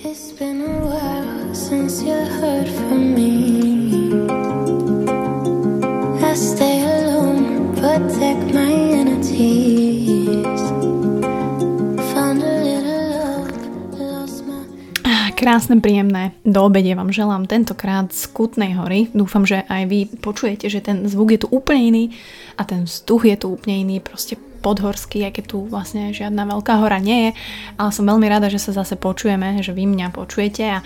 It's been a while since you heard from me. I stay alone, protect my energies. Found a little love, lost my. Krásne, príjemné do obede vám želám tentokrát z Kutnej hory. Dúfam, že aj vy počujete, že ten zvuk je tu úplne iný a ten vzduch je tu úplne iný, proste podhorský, aj keď tu vlastne žiadna veľká hora nie je, ale som veľmi rada, že sa zase počujeme, že vy mňa počujete a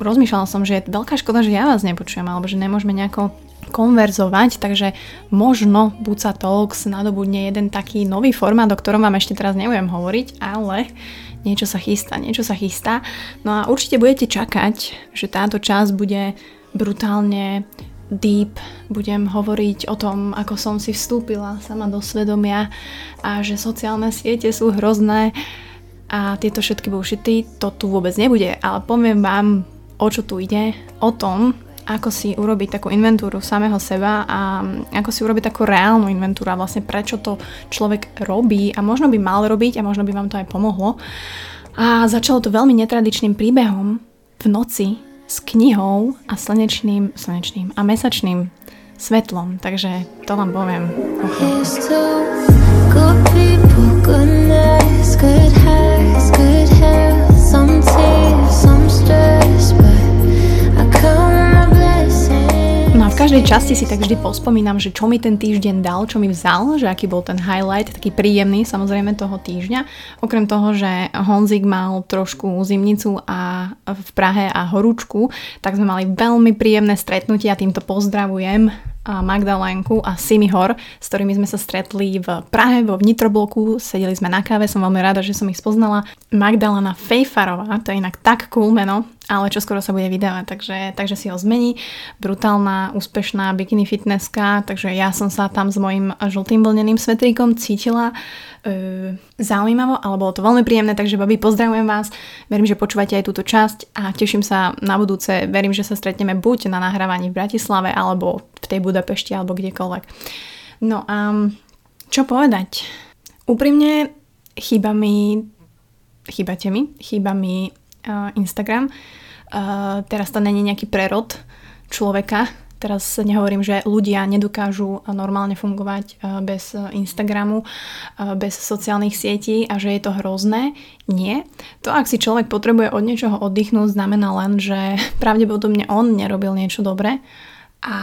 rozmýšľala som, že je veľká škoda, že ja vás nepočujem, alebo že nemôžeme nejako konverzovať, takže možno Buca Talks nadobudne jeden taký nový formát, o ktorom vám ešte teraz nebudem hovoriť, ale niečo sa chystá, niečo sa chystá. No a určite budete čakať, že táto časť bude brutálne deep, budem hovoriť o tom, ako som si vstúpila sama do svedomia a že sociálne siete sú hrozné a tieto všetky bullshity, to tu vôbec nebude, ale poviem vám, o čo tu ide, o tom, ako si urobiť takú inventúru samého seba a ako si urobiť takú reálnu inventúru a vlastne prečo to človek robí a možno by mal robiť a možno by vám to aj pomohlo. A začalo to veľmi netradičným príbehom v noci s knihou a slnečným, slnečným a mesačným svetlom. Takže to vám poviem. Okay. Každej časti si tak vždy pospomínam, že čo mi ten týždeň dal, čo mi vzal, že aký bol ten highlight, taký príjemný samozrejme toho týždňa. Okrem toho, že Honzik mal trošku zimnicu a v Prahe a horúčku, tak sme mali veľmi príjemné stretnutie a týmto pozdravujem a Magdalénku a Simi Hor, s ktorými sme sa stretli v Prahe, vo vnitrobloku, sedeli sme na káve, som veľmi rada, že som ich spoznala. Magdalena Fejfarová, to je inak tak cool meno, ale čo skoro sa bude vydávať, takže, takže si ho zmení. Brutálna, úspešná bikini fitnesska, takže ja som sa tam s mojim žltým vlneným svetríkom cítila e, zaujímavo, ale bolo to veľmi príjemné, takže babi, pozdravujem vás, verím, že počúvate aj túto časť a teším sa na budúce, verím, že sa stretneme buď na nahrávaní v Bratislave, alebo tej Budapešti, alebo kdekoľvek. No a čo povedať? Úprimne chýba mi, chýbate mi, chýba mi uh, Instagram. Uh, teraz to není nejaký prerod človeka, Teraz nehovorím, že ľudia nedokážu normálne fungovať uh, bez Instagramu, bez sociálnych sietí a že je to hrozné. Nie. To, ak si človek potrebuje od niečoho oddychnúť, znamená len, že pravdepodobne on nerobil niečo dobre a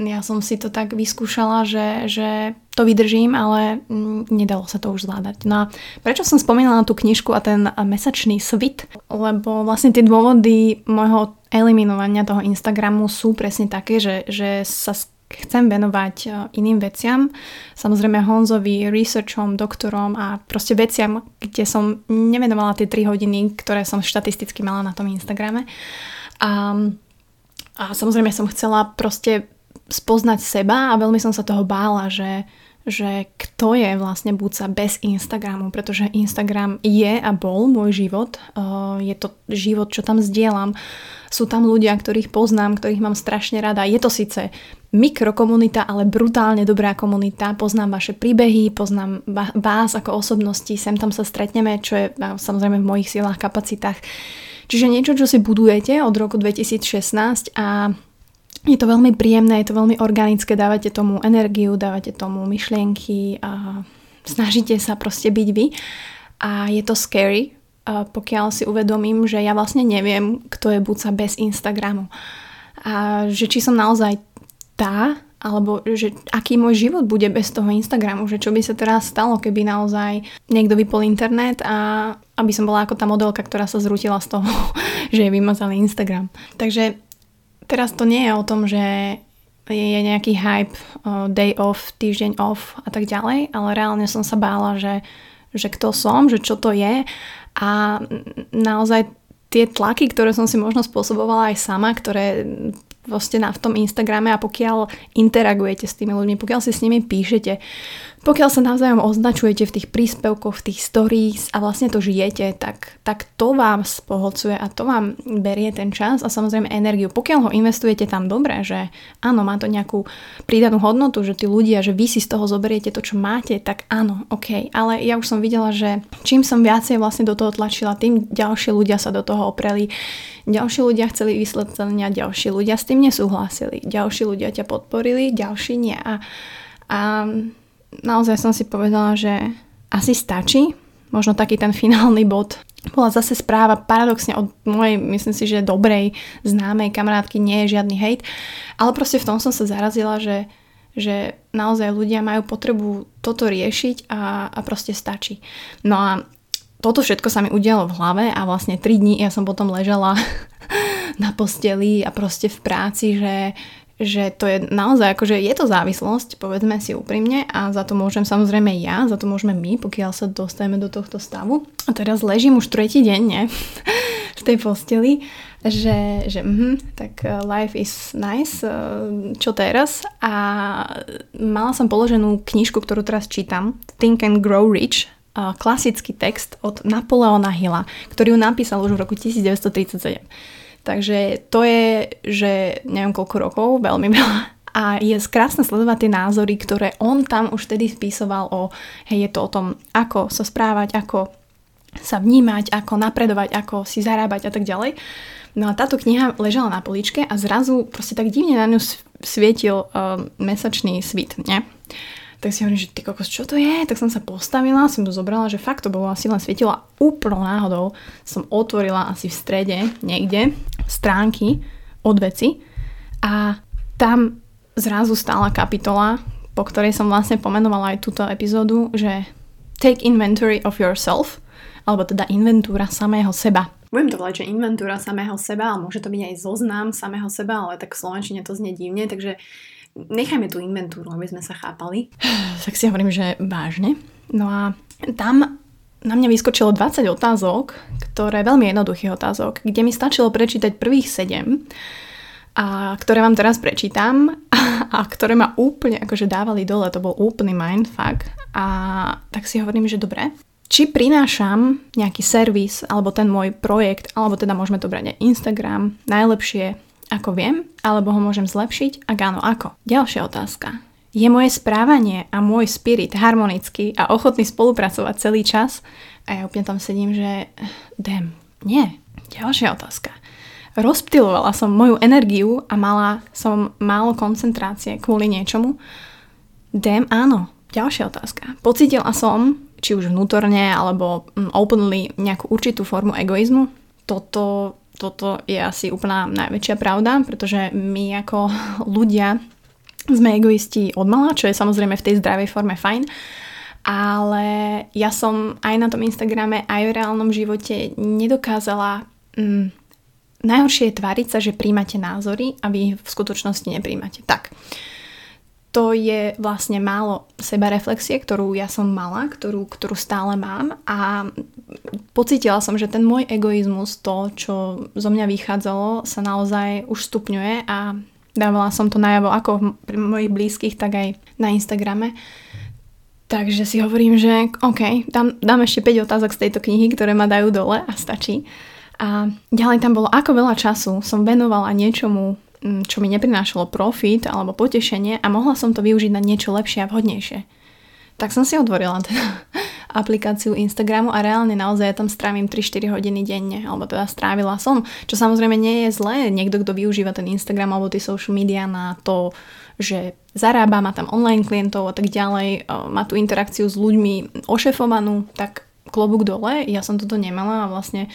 ja som si to tak vyskúšala, že, že to vydržím, ale mm, nedalo sa to už zvládať. No a prečo som spomínala tú knižku a ten mesačný svit? Lebo vlastne tie dôvody môjho eliminovania toho Instagramu sú presne také, že, že sa chcem venovať e, iným veciam. Samozrejme Honzovi, researchom, doktorom a proste veciam, kde som nevenovala tie 3 hodiny, ktoré som štatisticky mala na tom Instagrame. A, a samozrejme som chcela proste spoznať seba a veľmi som sa toho bála, že, že kto je vlastne Buca bez Instagramu, pretože Instagram je a bol môj život. Je to život, čo tam zdieľam. Sú tam ľudia, ktorých poznám, ktorých mám strašne rada. Je to síce mikrokomunita, ale brutálne dobrá komunita. Poznám vaše príbehy, poznám vás ako osobnosti, sem tam sa stretneme, čo je samozrejme v mojich silách, kapacitách. Čiže niečo, čo si budujete od roku 2016 a je to veľmi príjemné, je to veľmi organické, dávate tomu energiu, dávate tomu myšlienky a snažíte sa proste byť vy. A je to scary, pokiaľ si uvedomím, že ja vlastne neviem, kto je Buca bez Instagramu. A že či som naozaj tá, alebo že aký môj život bude bez toho Instagramu, že čo by sa teraz stalo, keby naozaj niekto vypol internet a aby som bola ako tá modelka, ktorá sa zrutila z toho, že je vymazali Instagram. Takže teraz to nie je o tom, že je nejaký hype, day off, týždeň off a tak ďalej, ale reálne som sa bála, že, že kto som, že čo to je. A naozaj tie tlaky, ktoré som si možno spôsobovala aj sama, ktoré proste na, v tom Instagrame a pokiaľ interagujete s tými ľuďmi, pokiaľ si s nimi píšete, pokiaľ sa navzájom označujete v tých príspevkoch, v tých stories a vlastne to žijete, tak, tak to vám spoholcuje a to vám berie ten čas a samozrejme energiu. Pokiaľ ho investujete tam dobre, že áno, má to nejakú pridanú hodnotu, že tí ľudia, že vy si z toho zoberiete to, čo máte, tak áno, ok. Ale ja už som videla, že čím som viacej vlastne do toho tlačila, tým ďalšie ľudia sa do toho opreli. Ďalší ľudia chceli vysvetlenia, ďalší ľudia s tým nesúhlasili, ďalší ľudia ťa podporili, ďalší nie. A, a naozaj som si povedala, že asi stačí. Možno taký ten finálny bod bola zase správa paradoxne od mojej, myslím si, že dobrej známej kamarátky, nie je žiadny hejt, ale proste v tom som sa zarazila, že, že naozaj ľudia majú potrebu toto riešiť a, a proste stačí. No a toto všetko sa mi udialo v hlave a vlastne 3 dní ja som potom ležala na posteli a proste v práci, že že to je naozaj, akože je to závislosť, povedzme si úprimne a za to môžem samozrejme ja, za to môžeme my, pokiaľ sa dostaneme do tohto stavu. A teraz ležím už tretí deň, ne? v tej posteli, že, že mm, tak uh, life is nice, uh, čo teraz? A mala som položenú knižku, ktorú teraz čítam, Think and Grow Rich, uh, klasický text od Napoleona Hilla, ktorý ju napísal už v roku 1937. Takže to je, že neviem koľko rokov, veľmi veľa. A je krásne sledovať tie názory, ktoré on tam už vtedy spísoval o, hej, je to o tom, ako sa správať, ako sa vnímať, ako napredovať, ako si zarábať a tak ďalej. No a táto kniha ležala na poličke a zrazu proste tak divne na ňu svietil uh, mesačný svit, ne? Tak si hovorím, že ty kokos, čo to je? Tak som sa postavila, som to zobrala, že fakt to bolo asi len svietilo úplnou náhodou som otvorila asi v strede niekde stránky od veci a tam zrazu stála kapitola, po ktorej som vlastne pomenovala aj túto epizódu, že take inventory of yourself, alebo teda inventúra samého seba. Budem to volať, že inventúra samého seba, ale môže to byť aj zoznam samého seba, ale tak v Slovenčine to znie divne, takže nechajme tú inventúru, aby sme sa chápali. Tak si hovorím, že vážne. No a tam na mňa vyskočilo 20 otázok, ktoré, veľmi jednoduchých otázok, kde mi stačilo prečítať prvých 7 a ktoré vám teraz prečítam a, ktoré ma úplne akože dávali dole, to bol úplný mindfuck a tak si hovorím, že dobre, či prinášam nejaký servis alebo ten môj projekt, alebo teda môžeme to brať aj Instagram, najlepšie ako viem, alebo ho môžem zlepšiť? Ak áno, ako? Ďalšia otázka. Je moje správanie a môj spirit harmonický a ochotný spolupracovať celý čas? A ja úplne tam sedím, že damn, nie. Ďalšia otázka. Rozptilovala som moju energiu a mala som málo koncentrácie kvôli niečomu? Damn, áno. Ďalšia otázka. Pocítila som, či už vnútorne alebo mm, openly nejakú určitú formu egoizmu? Toto toto je asi úplná najväčšia pravda, pretože my ako ľudia sme egoisti od mala, čo je samozrejme v tej zdravej forme fajn, ale ja som aj na tom Instagrame, aj v reálnom živote nedokázala mm, najhoršie je tváriť sa, že príjmate názory a vy v skutočnosti nepríjmate. Tak, to je vlastne málo sebareflexie, ktorú ja som mala, ktorú, ktorú stále mám a pocítila som, že ten môj egoizmus, to, čo zo mňa vychádzalo, sa naozaj už stupňuje a dávala som to najavo ako pri mojich blízkych, tak aj na Instagrame. Takže si hovorím, že OK, dám, dám ešte 5 otázok z tejto knihy, ktoré ma dajú dole a stačí. A ďalej tam bolo, ako veľa času som venovala niečomu, čo mi neprinášalo profit alebo potešenie a mohla som to využiť na niečo lepšie a vhodnejšie. Tak som si otvorila teda aplikáciu Instagramu a reálne naozaj ja tam strávim 3-4 hodiny denne, alebo teda strávila som, čo samozrejme nie je zlé. Niekto, kto využíva ten Instagram alebo tie social media na to, že zarába, má tam online klientov a tak ďalej, má tú interakciu s ľuďmi ošefovanú, tak klobúk dole, ja som toto nemala a vlastne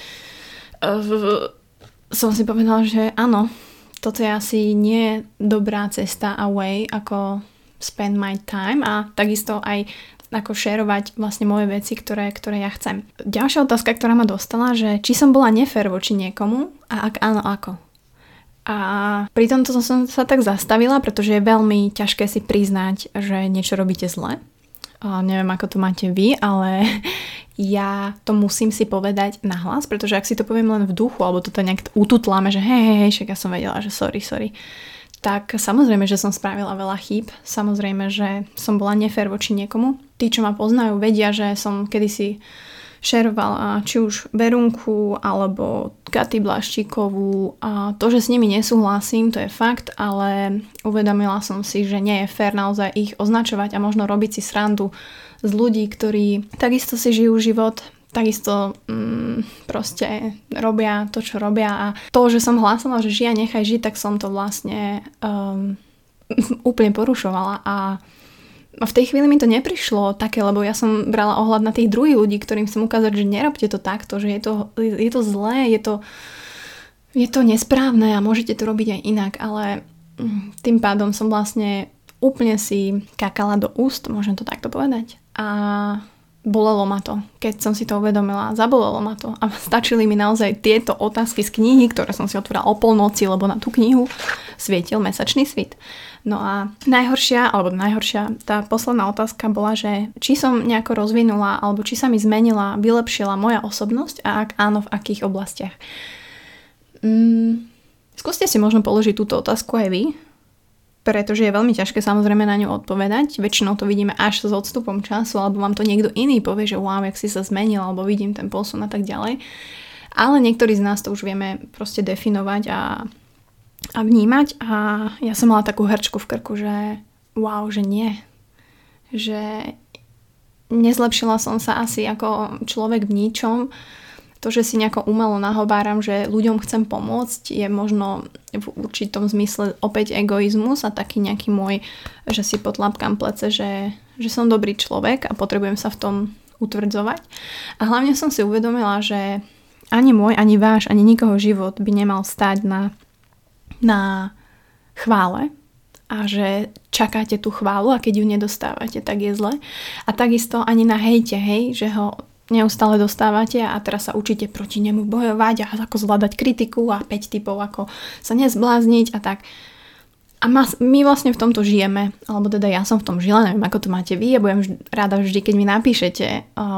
uh, som si povedala, že áno, toto je asi nie dobrá cesta a way, ako spend my time a takisto aj ako šerovať vlastne moje veci, ktoré, ktoré ja chcem. Ďalšia otázka, ktorá ma dostala, že či som bola nefér voči niekomu a ak áno, ako. A pri tomto som sa tak zastavila, pretože je veľmi ťažké si priznať, že niečo robíte zle. Neviem, ako to máte vy, ale ja to musím si povedať nahlas, pretože ak si to poviem len v duchu, alebo to nejak ututláme, že hej, hej, hej, však ja som vedela, že sorry, sorry, tak samozrejme, že som spravila veľa chýb. Samozrejme, že som bola nefér voči niekomu. Tí, čo ma poznajú, vedia, že som kedysi šerovala či už Verunku alebo Katy Blaščíkovú a to, že s nimi nesúhlasím, to je fakt, ale uvedomila som si, že nie je fér naozaj ich označovať a možno robiť si srandu z ľudí, ktorí takisto si žijú život, takisto mm, proste robia to, čo robia. A to, že som hlásala, že žia, nechaj žiť, tak som to vlastne um, úplne porušovala. A v tej chvíli mi to neprišlo také, lebo ja som brala ohľad na tých druhých ľudí, ktorým chcem ukázať, že nerobte to takto, že je to, je to zlé, je to, je to nesprávne a môžete to robiť aj inak, ale mm, tým pádom som vlastne úplne si kakala do úst, môžem to takto povedať. A bolelo ma to, keď som si to uvedomila, zabolelo ma to a stačili mi naozaj tieto otázky z knihy, ktoré som si otvorila o polnoci, lebo na tú knihu svietil mesačný svit. No a najhoršia, alebo najhoršia, tá posledná otázka bola, že či som nejako rozvinula, alebo či sa mi zmenila, vylepšila moja osobnosť a ak áno, v akých oblastiach. Mm, skúste si možno položiť túto otázku aj vy, pretože je veľmi ťažké samozrejme na ňu odpovedať. Väčšinou to vidíme až s odstupom času, alebo vám to niekto iný povie, že wow, jak si sa zmenil, alebo vidím ten posun a tak ďalej. Ale niektorí z nás to už vieme proste definovať a, a vnímať a ja som mala takú hrčku v krku, že wow, že nie. Že nezlepšila som sa asi ako človek v ničom, to, že si nejako umelo nahováram, že ľuďom chcem pomôcť, je možno v určitom zmysle opäť egoizmus a taký nejaký môj, že si potlapkám plece, že, že som dobrý človek a potrebujem sa v tom utvrdzovať. A hlavne som si uvedomila, že ani môj, ani váš, ani nikoho život by nemal stať na, na chvále, a že čakáte tú chválu a keď ju nedostávate, tak je zle. A takisto ani na hejte, hej, že ho neustále dostávate a teraz sa učíte proti nemu bojovať a ako zvládať kritiku a 5 typov, ako sa nezblázniť a tak. A my vlastne v tomto žijeme, alebo teda ja som v tom žila, neviem ako to máte vy, ja budem rada vždy, keď mi napíšete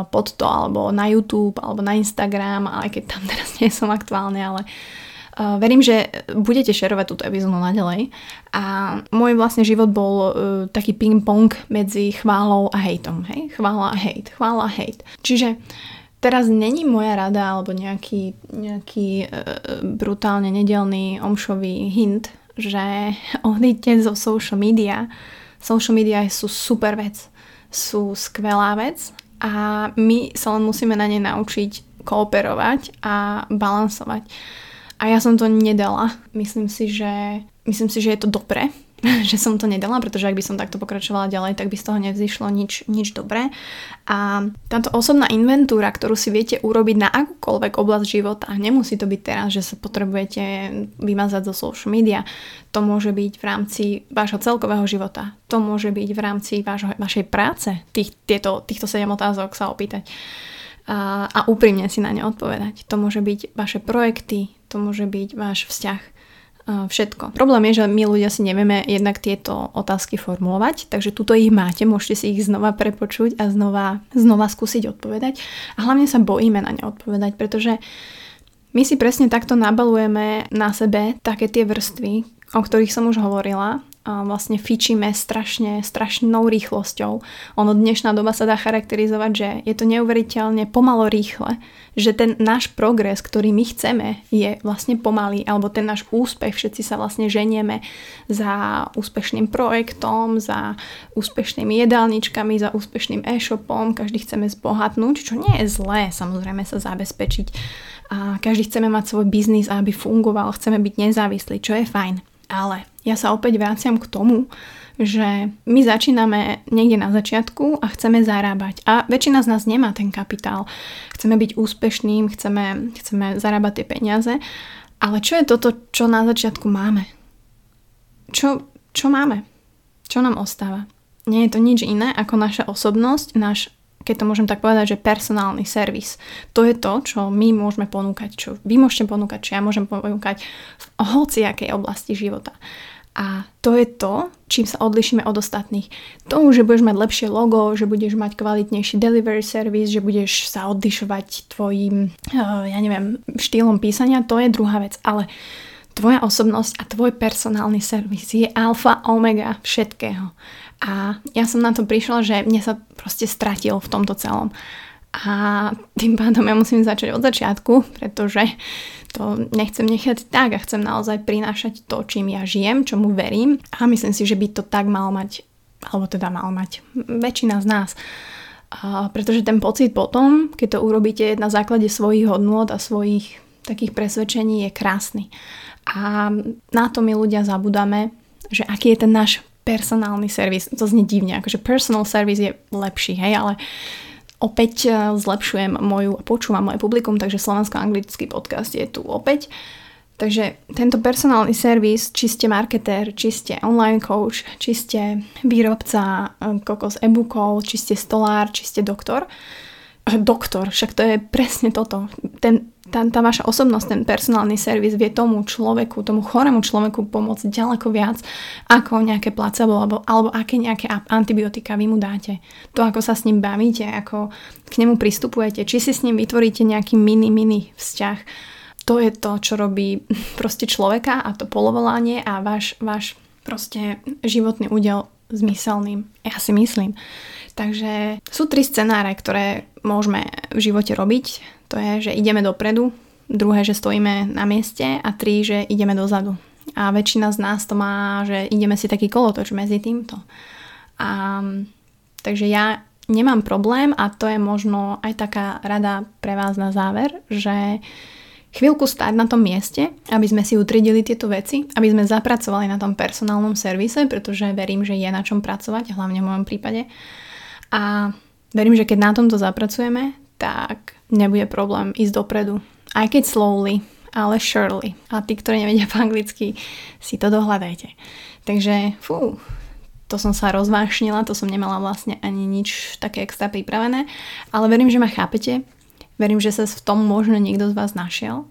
pod to, alebo na YouTube, alebo na Instagram, ale keď tam teraz nie som aktuálne, ale Uh, verím, že budete šerovať túto epizódu naďalej a môj vlastne život bol uh, taký ping-pong medzi chválou a hejtom. Hej? Chvála a hejt, chvála a hejt. Čiže teraz není moja rada alebo nejaký, nejaký uh, brutálne nedelný omšový hint, že odíďte zo social media. Social media sú super vec, sú skvelá vec a my sa len musíme na ne naučiť kooperovať a balansovať. A ja som to nedala. Myslím si, že, myslím si, že je to dobré, že som to nedala, pretože ak by som takto pokračovala ďalej, tak by z toho nevzýšlo nič, nič dobré. A táto osobná inventúra, ktorú si viete urobiť na akúkoľvek oblasť života, nemusí to byť teraz, že sa potrebujete vymazať zo social media, to môže byť v rámci vášho celkového života, to môže byť v rámci vášho, vašej práce, tých, tieto, týchto 7 otázok sa opýtať a, a úprimne si na ne odpovedať. To môže byť vaše projekty, to môže byť váš vzťah, všetko. Problém je, že my ľudia si nevieme jednak tieto otázky formulovať, takže tuto ich máte, môžete si ich znova prepočuť a znova, znova skúsiť odpovedať. A hlavne sa bojíme na ne odpovedať, pretože my si presne takto nabalujeme na sebe také tie vrstvy, o ktorých som už hovorila vlastne fičíme strašne, strašnou rýchlosťou. Ono dnešná doba sa dá charakterizovať, že je to neuveriteľne pomalo rýchle, že ten náš progres, ktorý my chceme, je vlastne pomalý, alebo ten náš úspech, všetci sa vlastne ženieme za úspešným projektom, za úspešnými jedálničkami, za úspešným e-shopom, každý chceme zbohatnúť, čo nie je zlé, samozrejme sa zabezpečiť. A každý chceme mať svoj biznis, aby fungoval, chceme byť nezávislí, čo je fajn. Ale ja sa opäť vraciam k tomu, že my začíname niekde na začiatku a chceme zarábať. A väčšina z nás nemá ten kapitál. Chceme byť úspešným, chceme, chceme zarábať tie peniaze. Ale čo je toto, čo na začiatku máme? Čo, čo máme? Čo nám ostáva? Nie je to nič iné ako naša osobnosť, náš keď to môžem tak povedať, že personálny servis. To je to, čo my môžeme ponúkať, čo vy môžete ponúkať, čo ja môžem ponúkať v hociakej oblasti života. A to je to, čím sa odlišíme od ostatných. To, že budeš mať lepšie logo, že budeš mať kvalitnejší delivery service, že budeš sa odlišovať tvojim, uh, ja neviem, štýlom písania, to je druhá vec. Ale tvoja osobnosť a tvoj personálny servis je alfa omega všetkého. A ja som na to prišla, že mne sa proste stratil v tomto celom. A tým pádom ja musím začať od začiatku, pretože to nechcem nechať tak a chcem naozaj prinášať to, čím ja žijem, čomu verím a myslím si, že by to tak mal mať, alebo teda mal mať väčšina z nás. A pretože ten pocit potom, keď to urobíte na základe svojich hodnôt a svojich takých presvedčení je krásny. A na to my ľudia zabudáme, že aký je ten náš personálny servis. To znie divne, akože personal service je lepší, hej, ale opäť e, zlepšujem moju, počúvam moje publikum, takže slovensko-anglický podcast je tu opäť. Takže tento personálny servis, či ste marketér, či ste online coach, či ste výrobca e, kokos e-bookov, či ste stolár, či ste doktor, doktor, však to je presne toto. Ten, tá, tá vaša osobnosť, ten personálny servis vie tomu človeku, tomu chorému človeku pomôcť ďaleko viac ako nejaké placebo alebo, alebo aké nejaké antibiotika vy mu dáte. To, ako sa s ním bavíte, ako k nemu pristupujete, či si s ním vytvoríte nejaký mini, mini vzťah. To je to, čo robí proste človeka a to polovolanie a váš, váš proste životný údel zmyselným. Ja si myslím. Takže sú tri scenáre, ktoré môžeme v živote robiť. To je, že ideme dopredu, druhé, že stojíme na mieste a tri, že ideme dozadu. A väčšina z nás to má, že ideme si taký kolotoč medzi týmto. A, takže ja nemám problém a to je možno aj taká rada pre vás na záver, že chvíľku stáť na tom mieste, aby sme si utridili tieto veci, aby sme zapracovali na tom personálnom servise, pretože verím, že je na čom pracovať, hlavne v mojom prípade a verím, že keď na tomto zapracujeme, tak nebude problém ísť dopredu. Aj keď slowly, ale surely. A tí, ktorí nevedia po anglicky, si to dohľadajte. Takže, fú, to som sa rozvášnila, to som nemala vlastne ani nič také extra pripravené, ale verím, že ma chápete, verím, že sa v tom možno niekto z vás našiel.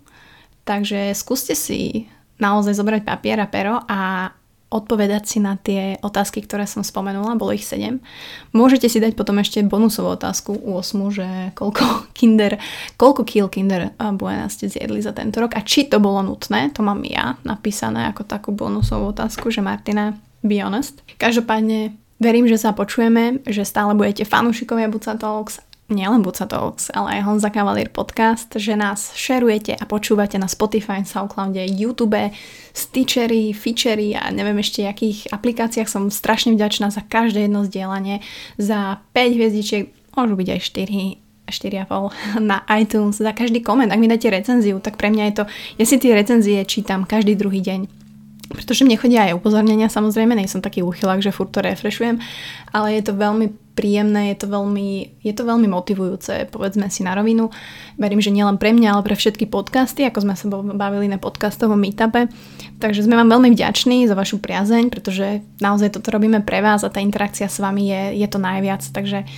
Takže skúste si naozaj zobrať papier a pero a odpovedať si na tie otázky, ktoré som spomenula, bolo ich 7. Môžete si dať potom ešte bonusovú otázku u 8, že koľko kinder, koľko kil kinder Buena ste zjedli za tento rok a či to bolo nutné, to mám ja napísané ako takú bonusovú otázku, že Martina, be honest. Každopádne verím, že sa počujeme, že stále budete fanúšikovia Buca Talks nielen Buca Talks, ale aj Honza Cavalier podcast, že nás šerujete a počúvate na Spotify, Soundcloude, YouTube, Stitchery, Featurey a neviem ešte akých aplikáciách. Som strašne vďačná za každé jedno zdieľanie, za 5 hviezdičiek, môžu byť aj 4 4,5 na iTunes, za každý koment. Ak mi dáte recenziu, tak pre mňa je to, ja si tie recenzie čítam každý druhý deň. Pretože mne chodia aj upozornenia, samozrejme, nej som taký úchylák, že furt to refrešujem, ale je to veľmi príjemné, je to veľmi, je to veľmi motivujúce, povedzme si na rovinu. Verím, že nielen pre mňa, ale pre všetky podcasty, ako sme sa bavili na podcastovom meetupe. Takže sme vám veľmi vďační za vašu priazeň, pretože naozaj toto robíme pre vás a tá interakcia s vami je, je to najviac. Takže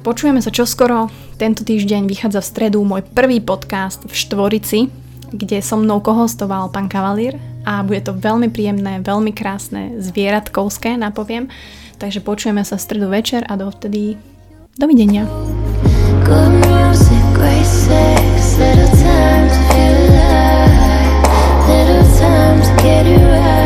počujeme sa čoskoro. Tento týždeň vychádza v stredu môj prvý podcast v Štvorici, kde so mnou kohostoval pán Kavalír a bude to veľmi príjemné, veľmi krásne, zvieratkovské, napoviem. Takže počujeme sa v stredu večer a dovtedy dovidenia. Little times get it right.